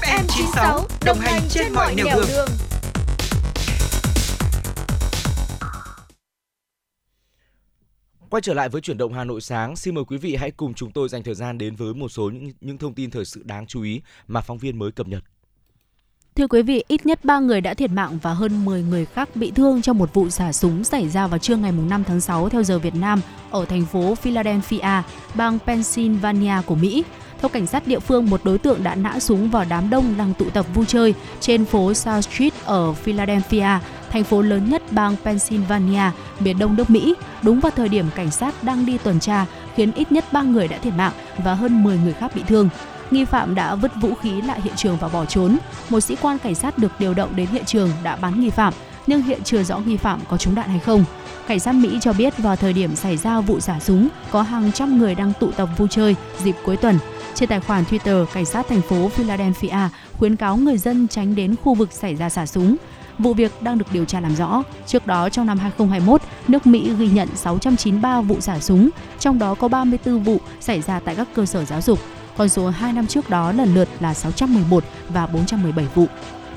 F: FM 96 đồng hành trên mọi nẻo đường.
G: Quay trở lại với chuyển động Hà Nội sáng, xin mời quý vị hãy cùng chúng tôi dành thời gian đến với một số những những thông tin thời sự đáng chú ý mà phóng viên mới cập nhật.
D: Thưa quý vị, ít nhất 3 người đã thiệt mạng và hơn 10 người khác bị thương trong một vụ xả súng xảy ra vào trưa ngày 5 tháng 6 theo giờ Việt Nam ở thành phố Philadelphia, bang Pennsylvania của Mỹ. Theo cảnh sát địa phương, một đối tượng đã nã súng vào đám đông đang tụ tập vui chơi trên phố South Street ở Philadelphia, thành phố lớn nhất bang Pennsylvania, miền đông nước Mỹ, đúng vào thời điểm cảnh sát đang đi tuần tra, khiến ít nhất 3 người đã thiệt mạng và hơn 10 người khác bị thương. Nghi phạm đã vứt vũ khí lại hiện trường và bỏ trốn. Một sĩ quan cảnh sát được điều động đến hiện trường đã bắn nghi phạm, nhưng hiện chưa rõ nghi phạm có trúng đạn hay không. Cảnh sát Mỹ cho biết vào thời điểm xảy ra vụ xả súng, có hàng trăm người đang tụ tập vui chơi dịp cuối tuần. Trên tài khoản Twitter, cảnh sát thành phố Philadelphia khuyến cáo người dân tránh đến khu vực xảy ra xả súng. Vụ việc đang được điều tra làm rõ. Trước đó trong năm 2021, nước Mỹ ghi nhận 693 vụ xả súng, trong đó có 34 vụ xảy ra tại các cơ sở giáo dục. Con số 2 năm trước đó lần lượt là 611 và 417 vụ.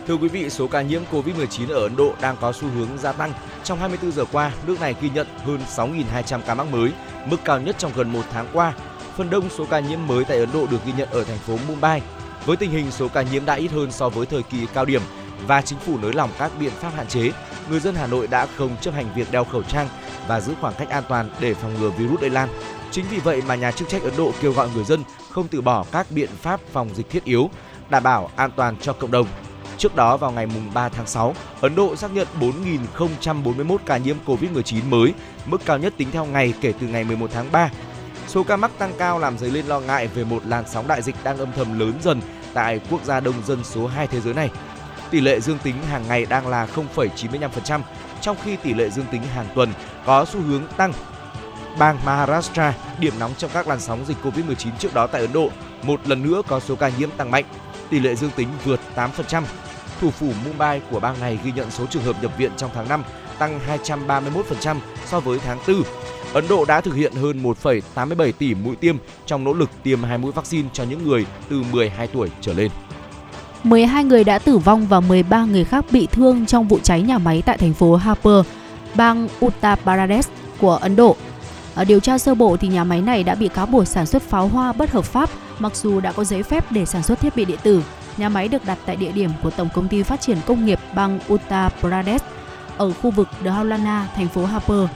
G: Thưa quý vị, số ca nhiễm Covid-19 ở Ấn Độ đang có xu hướng gia tăng. Trong 24 giờ qua, nước này ghi nhận hơn 6.200 ca mắc mới, mức cao nhất trong gần một tháng qua. Phần đông số ca nhiễm mới tại Ấn Độ được ghi nhận ở thành phố Mumbai. Với tình hình số ca nhiễm đã ít hơn so với thời kỳ cao điểm và chính phủ nới lỏng các biện pháp hạn chế, người dân Hà Nội đã không chấp hành việc đeo khẩu trang và giữ khoảng cách an toàn để phòng ngừa virus lây lan. Chính vì vậy mà nhà chức trách Ấn Độ kêu gọi người dân không từ bỏ các biện pháp phòng dịch thiết yếu, đảm bảo an toàn cho cộng đồng. Trước đó vào ngày 3 tháng 6, Ấn Độ xác nhận 4.041 ca nhiễm COVID-19 mới, mức cao nhất tính theo ngày kể từ ngày 11 tháng 3. Số ca mắc tăng cao làm dấy lên lo ngại về một làn sóng đại dịch đang âm thầm lớn dần tại quốc gia đông dân số 2 thế giới này. Tỷ lệ dương tính hàng ngày đang là 0,95%, trong khi tỷ lệ dương tính hàng tuần có xu hướng tăng. Bang Maharashtra, điểm nóng trong các làn sóng dịch Covid-19 trước đó tại Ấn Độ, một lần nữa có số ca nhiễm tăng mạnh, tỷ lệ dương tính vượt 8%. Thủ phủ Mumbai của bang này ghi nhận số trường hợp nhập viện trong tháng 5 tăng 231% so với tháng 4. Ấn Độ đã thực hiện hơn 1,87 tỷ mũi tiêm trong nỗ lực tiêm hai mũi vaccine cho những người từ 12 tuổi trở lên.
D: 12 người đã tử vong và 13 người khác bị thương trong vụ cháy nhà máy tại thành phố Harper, bang Uttar Pradesh của Ấn Độ. Ở điều tra sơ bộ thì nhà máy này đã bị cáo buộc sản xuất pháo hoa bất hợp pháp mặc dù đã có giấy phép để sản xuất thiết bị điện tử. Nhà máy được đặt tại địa điểm của Tổng công ty Phát triển Công nghiệp bang Uttar Pradesh ở khu vực Dhaulana, thành phố Harper.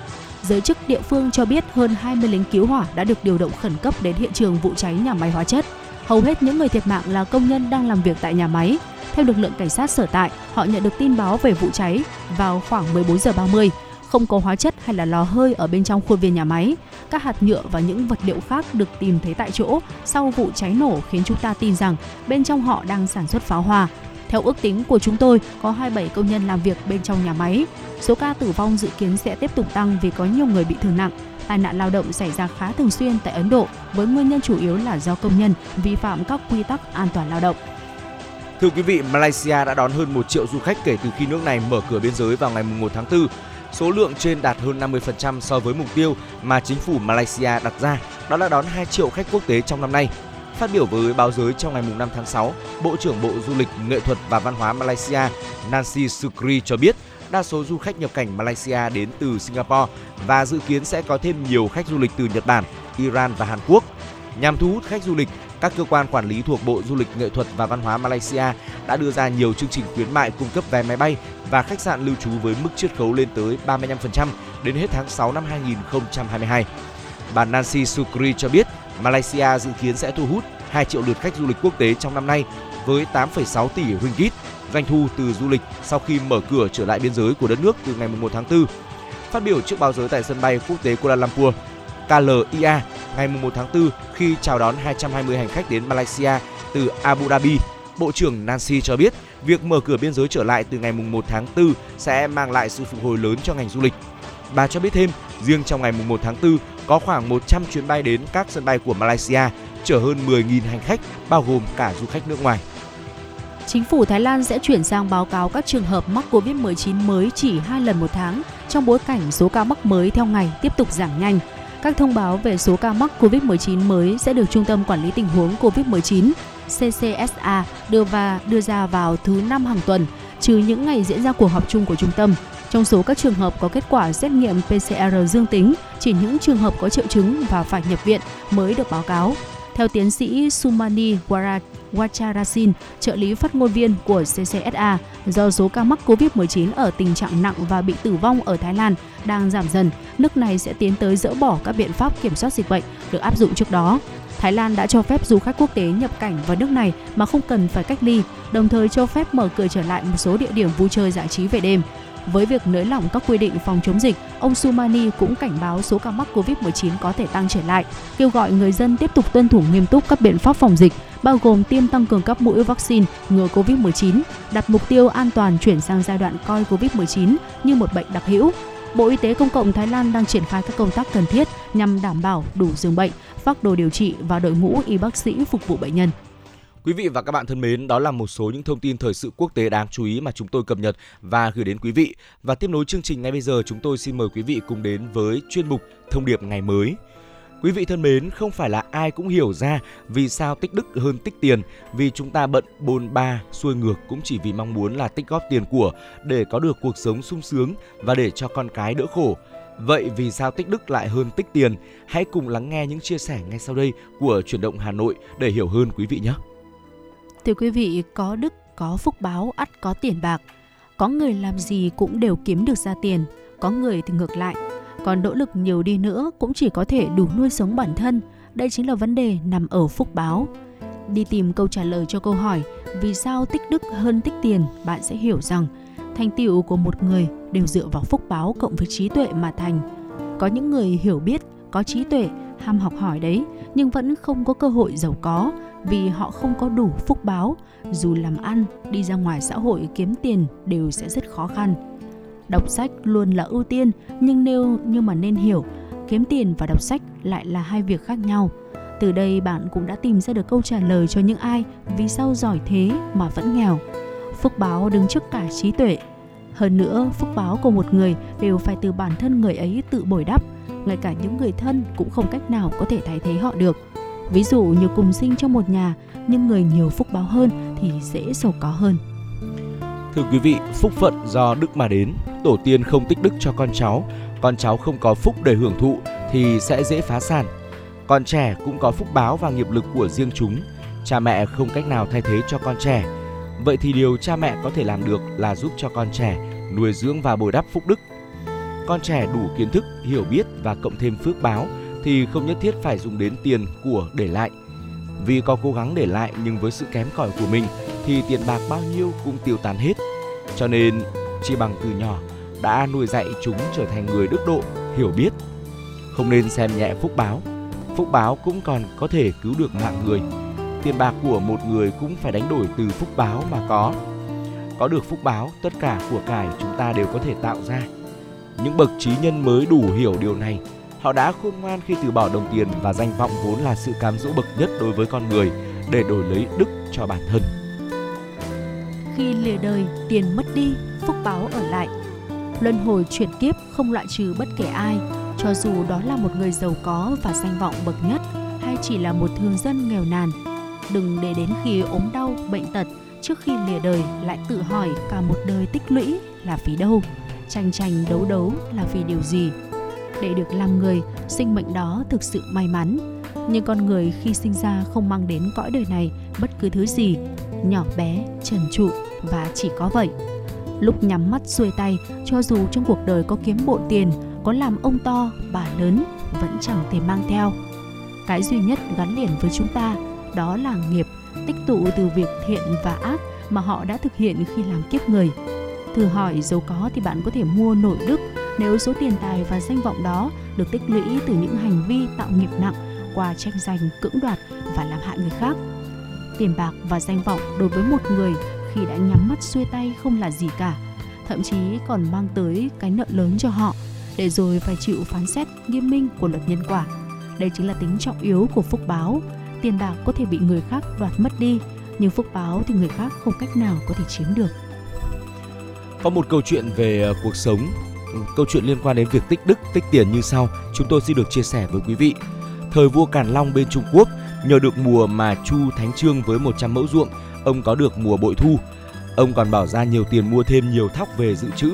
D: Giới chức địa phương cho biết hơn 20 lính cứu hỏa đã được điều động khẩn cấp đến hiện trường vụ cháy nhà máy hóa chất. Hầu hết những người thiệt mạng là công nhân đang làm việc tại nhà máy. Theo lực lượng cảnh sát sở tại, họ nhận được tin báo về vụ cháy vào khoảng 14 giờ 30 không có hóa chất hay là lò hơi ở bên trong khuôn viên nhà máy. Các hạt nhựa và những vật liệu khác được tìm thấy tại chỗ sau vụ cháy nổ khiến chúng ta tin rằng bên trong họ đang sản xuất pháo hoa. Theo ước tính của chúng tôi, có 27 công nhân làm việc bên trong nhà máy. Số ca tử vong dự kiến sẽ tiếp tục tăng vì có nhiều người bị thương nặng. Tai nạn lao động xảy ra khá thường xuyên tại Ấn Độ với nguyên nhân chủ yếu là do công nhân vi phạm các quy tắc an toàn lao động.
G: Thưa quý vị, Malaysia đã đón hơn 1 triệu du khách kể từ khi nước này mở cửa biên giới vào ngày 1 tháng 4. Số lượng trên đạt hơn 50% so với mục tiêu mà chính phủ Malaysia đặt ra, đó là đón 2 triệu khách quốc tế trong năm nay. Phát biểu với báo giới trong ngày 5 tháng 6, Bộ trưởng Bộ Du lịch, Nghệ thuật và Văn hóa Malaysia Nancy Sukri cho biết đa số du khách nhập cảnh Malaysia đến từ Singapore và dự kiến sẽ có thêm nhiều khách du lịch từ Nhật Bản, Iran và Hàn Quốc. Nhằm thu hút khách du lịch, các cơ quan quản lý thuộc Bộ Du lịch Nghệ thuật và Văn hóa Malaysia đã đưa ra nhiều chương trình khuyến mại cung cấp vé máy bay và khách sạn lưu trú với mức chiết khấu lên tới 35% đến hết tháng 6 năm 2022. Bà Nancy Sukri cho biết Malaysia dự kiến sẽ thu hút 2 triệu lượt khách du lịch quốc tế trong năm nay với 8,6 tỷ ringgit doanh thu từ du lịch sau khi mở cửa trở lại biên giới của đất nước từ ngày 1 tháng 4. Phát biểu trước báo giới tại sân bay quốc tế Kuala Lumpur, KLIA ngày 1 tháng 4 khi chào đón 220 hành khách đến Malaysia từ Abu Dhabi, Bộ trưởng Nancy cho biết việc mở cửa biên giới trở lại từ ngày 1 tháng 4 sẽ mang lại sự phục hồi lớn cho ngành du lịch. Bà cho biết thêm, riêng trong ngày 1 tháng 4 có khoảng 100 chuyến bay đến các sân bay của Malaysia, chở hơn 10.000 hành khách, bao gồm cả du khách nước ngoài.
D: Chính phủ Thái Lan sẽ chuyển sang báo cáo các trường hợp mắc COVID-19 mới chỉ hai lần một tháng trong bối cảnh số ca mắc mới theo ngày tiếp tục giảm nhanh. Các thông báo về số ca mắc COVID-19 mới sẽ được Trung tâm Quản lý Tình huống COVID-19 CCSA đưa, và đưa ra vào thứ năm hàng tuần, trừ những ngày diễn ra cuộc họp chung của trung tâm. Trong số các trường hợp có kết quả xét nghiệm PCR dương tính, chỉ những trường hợp có triệu chứng và phải nhập viện mới được báo cáo. Theo tiến sĩ Sumani Wacharasin, trợ lý phát ngôn viên của CCSA, do số ca mắc COVID-19 ở tình trạng nặng và bị tử vong ở Thái Lan đang giảm dần, nước này sẽ tiến tới dỡ bỏ các biện pháp kiểm soát dịch bệnh được áp dụng trước đó. Thái Lan đã cho phép du khách quốc tế nhập cảnh vào nước này mà không cần phải cách ly, đồng thời cho phép mở cửa trở lại một số địa điểm vui chơi giải trí về đêm. Với việc nới lỏng các quy định phòng chống dịch, ông Sumani cũng cảnh báo số ca mắc COVID-19 có thể tăng trở lại, kêu gọi người dân tiếp tục tuân thủ nghiêm túc các biện pháp phòng dịch, bao gồm tiêm tăng cường các mũi vaccine ngừa COVID-19, đặt mục tiêu an toàn chuyển sang giai đoạn coi COVID-19 như một bệnh đặc hữu. Bộ Y tế Công cộng Thái Lan đang triển khai các công tác cần thiết nhằm đảm bảo đủ giường bệnh, phác đồ điều trị và đội ngũ y bác sĩ phục vụ bệnh nhân.
G: Quý vị và các bạn thân mến, đó là một số những thông tin thời sự quốc tế đáng chú ý mà chúng tôi cập nhật và gửi đến quý vị. Và tiếp nối chương trình ngay bây giờ, chúng tôi xin mời quý vị cùng đến với chuyên mục Thông điệp ngày mới. Quý vị thân mến, không phải là ai cũng hiểu ra vì sao tích đức hơn tích tiền, vì chúng ta bận bôn ba, xuôi ngược cũng chỉ vì mong muốn là tích góp tiền của để có được cuộc sống sung sướng và để cho con cái đỡ khổ. Vậy vì sao tích đức lại hơn tích tiền? Hãy cùng lắng nghe những chia sẻ ngay sau đây của chuyển động Hà Nội để hiểu hơn quý vị nhé.
D: Thưa quý vị, có đức, có phúc báo, ắt có tiền bạc. Có người làm gì cũng đều kiếm được ra tiền, có người thì ngược lại. Còn nỗ lực nhiều đi nữa cũng chỉ có thể đủ nuôi sống bản thân. Đây chính là vấn đề nằm ở phúc báo. Đi tìm câu trả lời cho câu hỏi vì sao tích đức hơn tích tiền, bạn sẽ hiểu rằng thành tựu của một người đều dựa vào phúc báo cộng với trí tuệ mà thành. Có những người hiểu biết, có trí tuệ, ham học hỏi đấy, nhưng vẫn không có cơ hội giàu có vì họ không có đủ phúc báo, dù làm ăn, đi ra ngoài xã hội kiếm tiền đều sẽ rất khó khăn. Đọc sách luôn là ưu tiên, nhưng nếu nhưng mà nên hiểu, kiếm tiền và đọc sách lại là hai việc khác nhau. Từ đây bạn cũng đã tìm ra được câu trả lời cho những ai vì sao giỏi thế mà vẫn nghèo. Phúc báo đứng trước cả trí tuệ. Hơn nữa, phúc báo của một người đều phải từ bản thân người ấy tự bồi đắp, ngay cả những người thân cũng không cách nào có thể thay thế họ được. Ví dụ như cùng sinh trong một nhà, nhưng người nhiều phúc báo hơn thì dễ giàu có hơn.
G: Thưa quý vị, phúc phận do đức mà đến, tổ tiên không tích đức cho con cháu, con cháu không có phúc để hưởng thụ thì sẽ dễ phá sản. Con trẻ cũng có phúc báo và nghiệp lực của riêng chúng, cha mẹ không cách nào thay thế cho con trẻ. Vậy thì điều cha mẹ có thể làm được là giúp cho con trẻ nuôi dưỡng và bồi đắp phúc đức. Con trẻ đủ kiến thức, hiểu biết và cộng thêm phước báo thì không nhất thiết phải dùng đến tiền của để lại. Vì có cố gắng để lại nhưng với sự kém cỏi của mình thì tiền bạc bao nhiêu cũng tiêu tán hết. Cho nên chỉ bằng từ nhỏ đã nuôi dạy chúng trở thành người đức độ, hiểu biết. Không nên xem nhẹ phúc báo. Phúc báo cũng còn có thể cứu được mạng người. Tiền bạc của một người cũng phải đánh đổi từ phúc báo mà có. có được phúc báo, tất cả của cải chúng ta đều có thể tạo ra. Những bậc trí nhân mới đủ hiểu điều này. Họ đã khôn ngoan khi từ bỏ đồng tiền và danh vọng vốn là sự cám dỗ bậc nhất đối với con người để đổi lấy đức cho bản thân.
D: Khi lìa đời, tiền mất đi, phúc báo ở lại. Luân hồi chuyển kiếp không loại trừ bất kể ai, cho dù đó là một người giàu có và danh vọng bậc nhất hay chỉ là một thường dân nghèo nàn. Đừng để đến khi ốm đau, bệnh tật, trước khi lìa đời lại tự hỏi cả một đời tích lũy là vì đâu, tranh tranh đấu đấu là vì điều gì. Để được làm người, sinh mệnh đó thực sự may mắn. Nhưng con người khi sinh ra không mang đến cõi đời này bất cứ thứ gì, nhỏ bé, trần trụ và chỉ có vậy. Lúc nhắm mắt xuôi tay, cho dù trong cuộc đời có kiếm bộ tiền, có làm ông to, bà lớn, vẫn chẳng thể mang theo. Cái duy nhất gắn liền với chúng ta đó là nghiệp tích tụ từ việc thiện và ác mà họ đã thực hiện khi làm kiếp người. Thử hỏi giàu có thì bạn có thể mua nổi đức nếu số tiền tài và danh vọng đó được tích lũy từ những hành vi tạo nghiệp nặng qua tranh giành cưỡng đoạt và làm hại người khác. Tiền bạc và danh vọng đối với một người khi đã nhắm mắt xuôi tay không là gì cả, thậm chí còn mang tới cái nợ lớn cho họ để rồi phải chịu phán xét nghiêm minh của luật nhân quả. Đây chính là tính trọng yếu của phúc báo. Tiền bạc có thể bị người khác đoạt mất đi, nhưng phúc báo thì người khác không cách nào có thể chiếm được.
G: Có một câu chuyện về ờ, cuộc sống, ừ, câu chuyện liên quan đến việc tích đức, tích tiền như sau, chúng tôi xin được chia sẻ với quý vị. Thời vua Càn Long bên Trung Quốc, nhờ được mùa mà Chu Thánh Trương với 100 mẫu ruộng, ông có được mùa bội thu. Ông còn bỏ ra nhiều tiền mua thêm nhiều thóc về dự trữ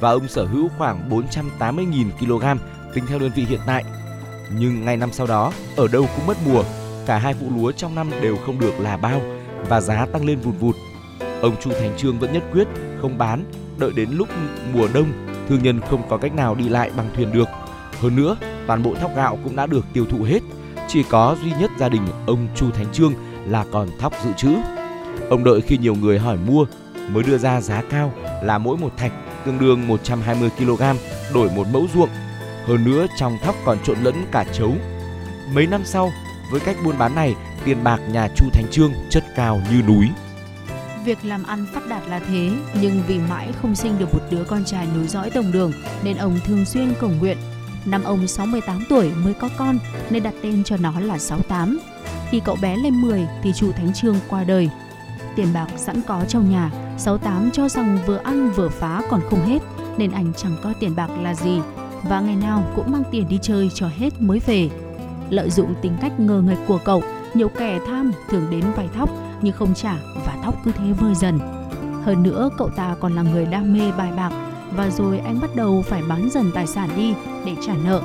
G: và ông sở hữu khoảng 480.000 kg tính theo đơn vị hiện tại. Nhưng ngay năm sau đó, ở đâu cũng mất mùa, cả hai vụ lúa trong năm đều không được là bao và giá tăng lên vụt vụt. Ông Chu Thành Trương vẫn nhất quyết không bán, đợi đến lúc mùa đông, thương nhân không có cách nào đi lại bằng thuyền được. Hơn nữa, toàn bộ thóc gạo cũng đã được tiêu thụ hết, chỉ có duy nhất gia đình ông Chu Thành Trương là còn thóc dự trữ. Ông đợi khi nhiều người hỏi mua mới đưa ra giá cao là mỗi một thạch tương đương 120 kg đổi một mẫu ruộng. Hơn nữa trong thóc còn trộn lẫn cả chấu. Mấy năm sau, với cách buôn bán này, tiền bạc nhà Chu Thành Trương chất cao như núi.
D: Việc làm ăn phát đạt là thế, nhưng vì mãi không sinh được một đứa con trai nối dõi đồng đường nên ông thường xuyên cầu nguyện. Năm ông 68 tuổi mới có con nên đặt tên cho nó là 68. Khi cậu bé lên 10 thì Chu Thánh Trương qua đời. Tiền bạc sẵn có trong nhà, 68 cho rằng vừa ăn vừa phá còn không hết nên anh chẳng coi tiền bạc là gì và ngày nào cũng mang tiền đi chơi cho hết mới về. Lợi dụng tính cách ngờ nghịch của cậu, nhiều kẻ tham thường đến vay thóc nhưng không trả và thóc cứ thế vơi dần. Hơn nữa cậu ta còn là người đam mê bài bạc và rồi anh bắt đầu phải bán dần tài sản đi để trả nợ.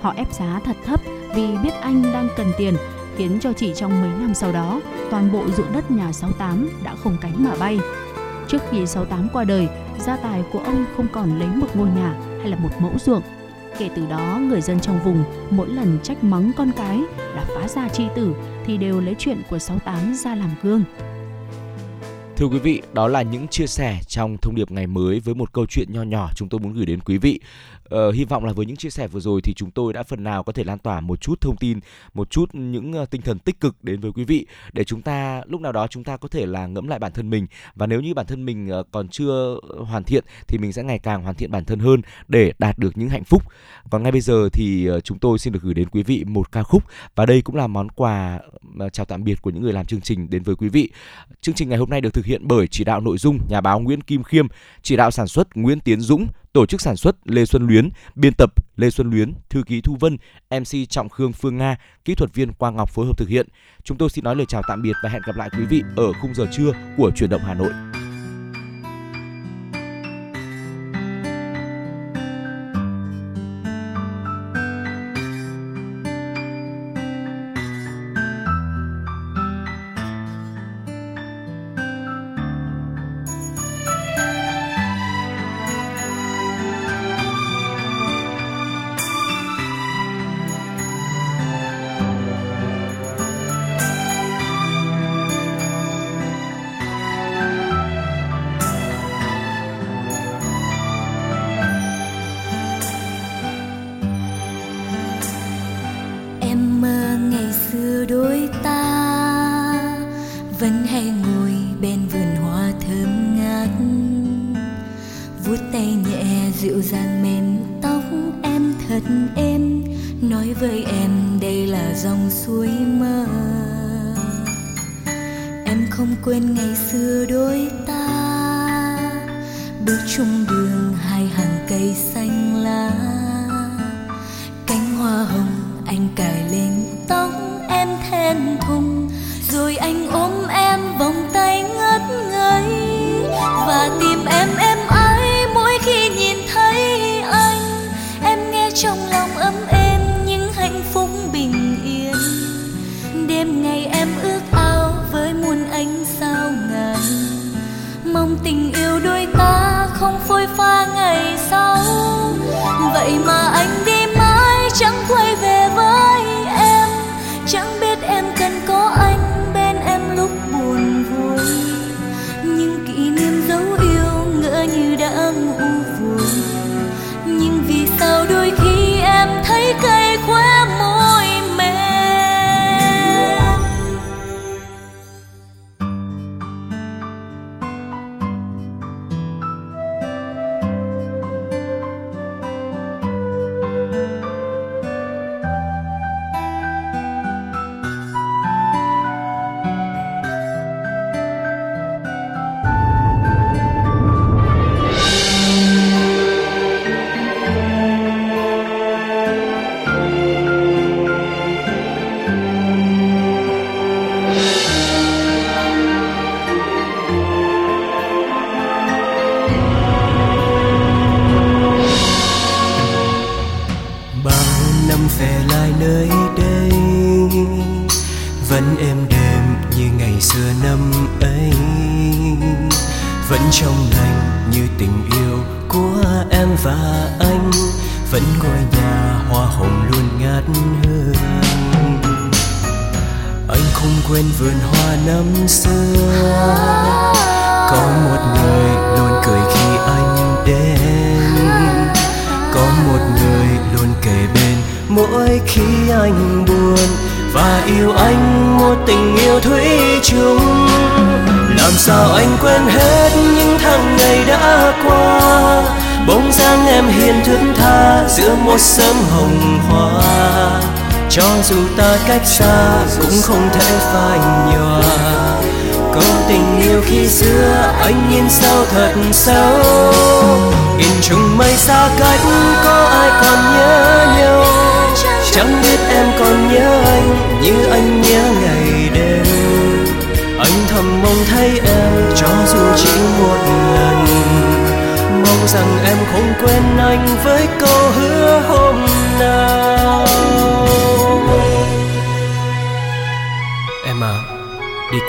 D: Họ ép giá thật thấp vì biết anh đang cần tiền khiến cho chỉ trong mấy năm sau đó, toàn bộ ruộng đất nhà 68 đã không cánh mà bay. Trước khi 68 qua đời, gia tài của ông không còn lấy một ngôi nhà hay là một mẫu ruộng. Kể từ đó, người dân trong vùng mỗi lần trách mắng con cái là phá gia chi tử thì đều lấy chuyện của 68 ra làm gương.
G: Thưa quý vị, đó là những chia sẻ trong thông điệp ngày mới với một câu chuyện nho nhỏ chúng tôi muốn gửi đến quý vị. Ờ, hy vọng là với những chia sẻ vừa rồi thì chúng tôi đã phần nào có thể lan tỏa một chút thông tin, một chút những uh, tinh thần tích cực đến với quý vị để chúng ta lúc nào đó chúng ta có thể là ngẫm lại bản thân mình và nếu như bản thân mình uh, còn chưa hoàn thiện thì mình sẽ ngày càng hoàn thiện bản thân hơn để đạt được những hạnh phúc. Còn ngay bây giờ thì uh, chúng tôi xin được gửi đến quý vị một ca khúc và đây cũng là món quà uh, chào tạm biệt của những người làm chương trình đến với quý vị. Chương trình ngày hôm nay được thực hiện bởi chỉ đạo nội dung nhà báo Nguyễn Kim Khiêm, chỉ đạo sản xuất Nguyễn Tiến Dũng, tổ chức sản xuất Lê Xuân Luyến, biên tập Lê Xuân Luyến, thư ký Thu Vân, MC Trọng Khương Phương Nga, kỹ thuật viên Quang Ngọc phối hợp thực hiện. Chúng tôi xin nói lời chào tạm biệt và hẹn gặp lại quý vị ở khung giờ trưa của Chuyển động Hà Nội.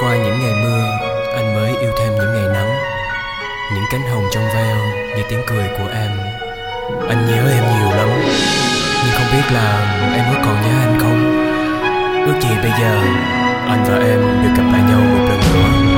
C: qua những ngày mưa, anh mới yêu thêm những ngày nắng. Những cánh hồng trong veo như tiếng cười của em. Anh nhớ em nhiều lắm, nhưng không biết là em có còn nhớ anh không? Ước gì bây giờ anh và em được gặp lại nhau một lần nữa.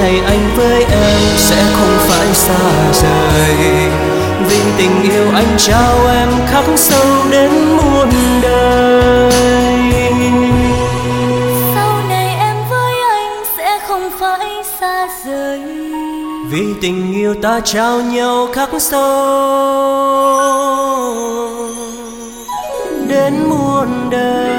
C: ngày anh với em sẽ không phải xa rời. Vì tình yêu anh trao em khắc sâu đến muôn đời.
J: Sau này em với anh sẽ không phải xa rời.
C: Vì tình yêu ta trao nhau khắc sâu đến muôn đời.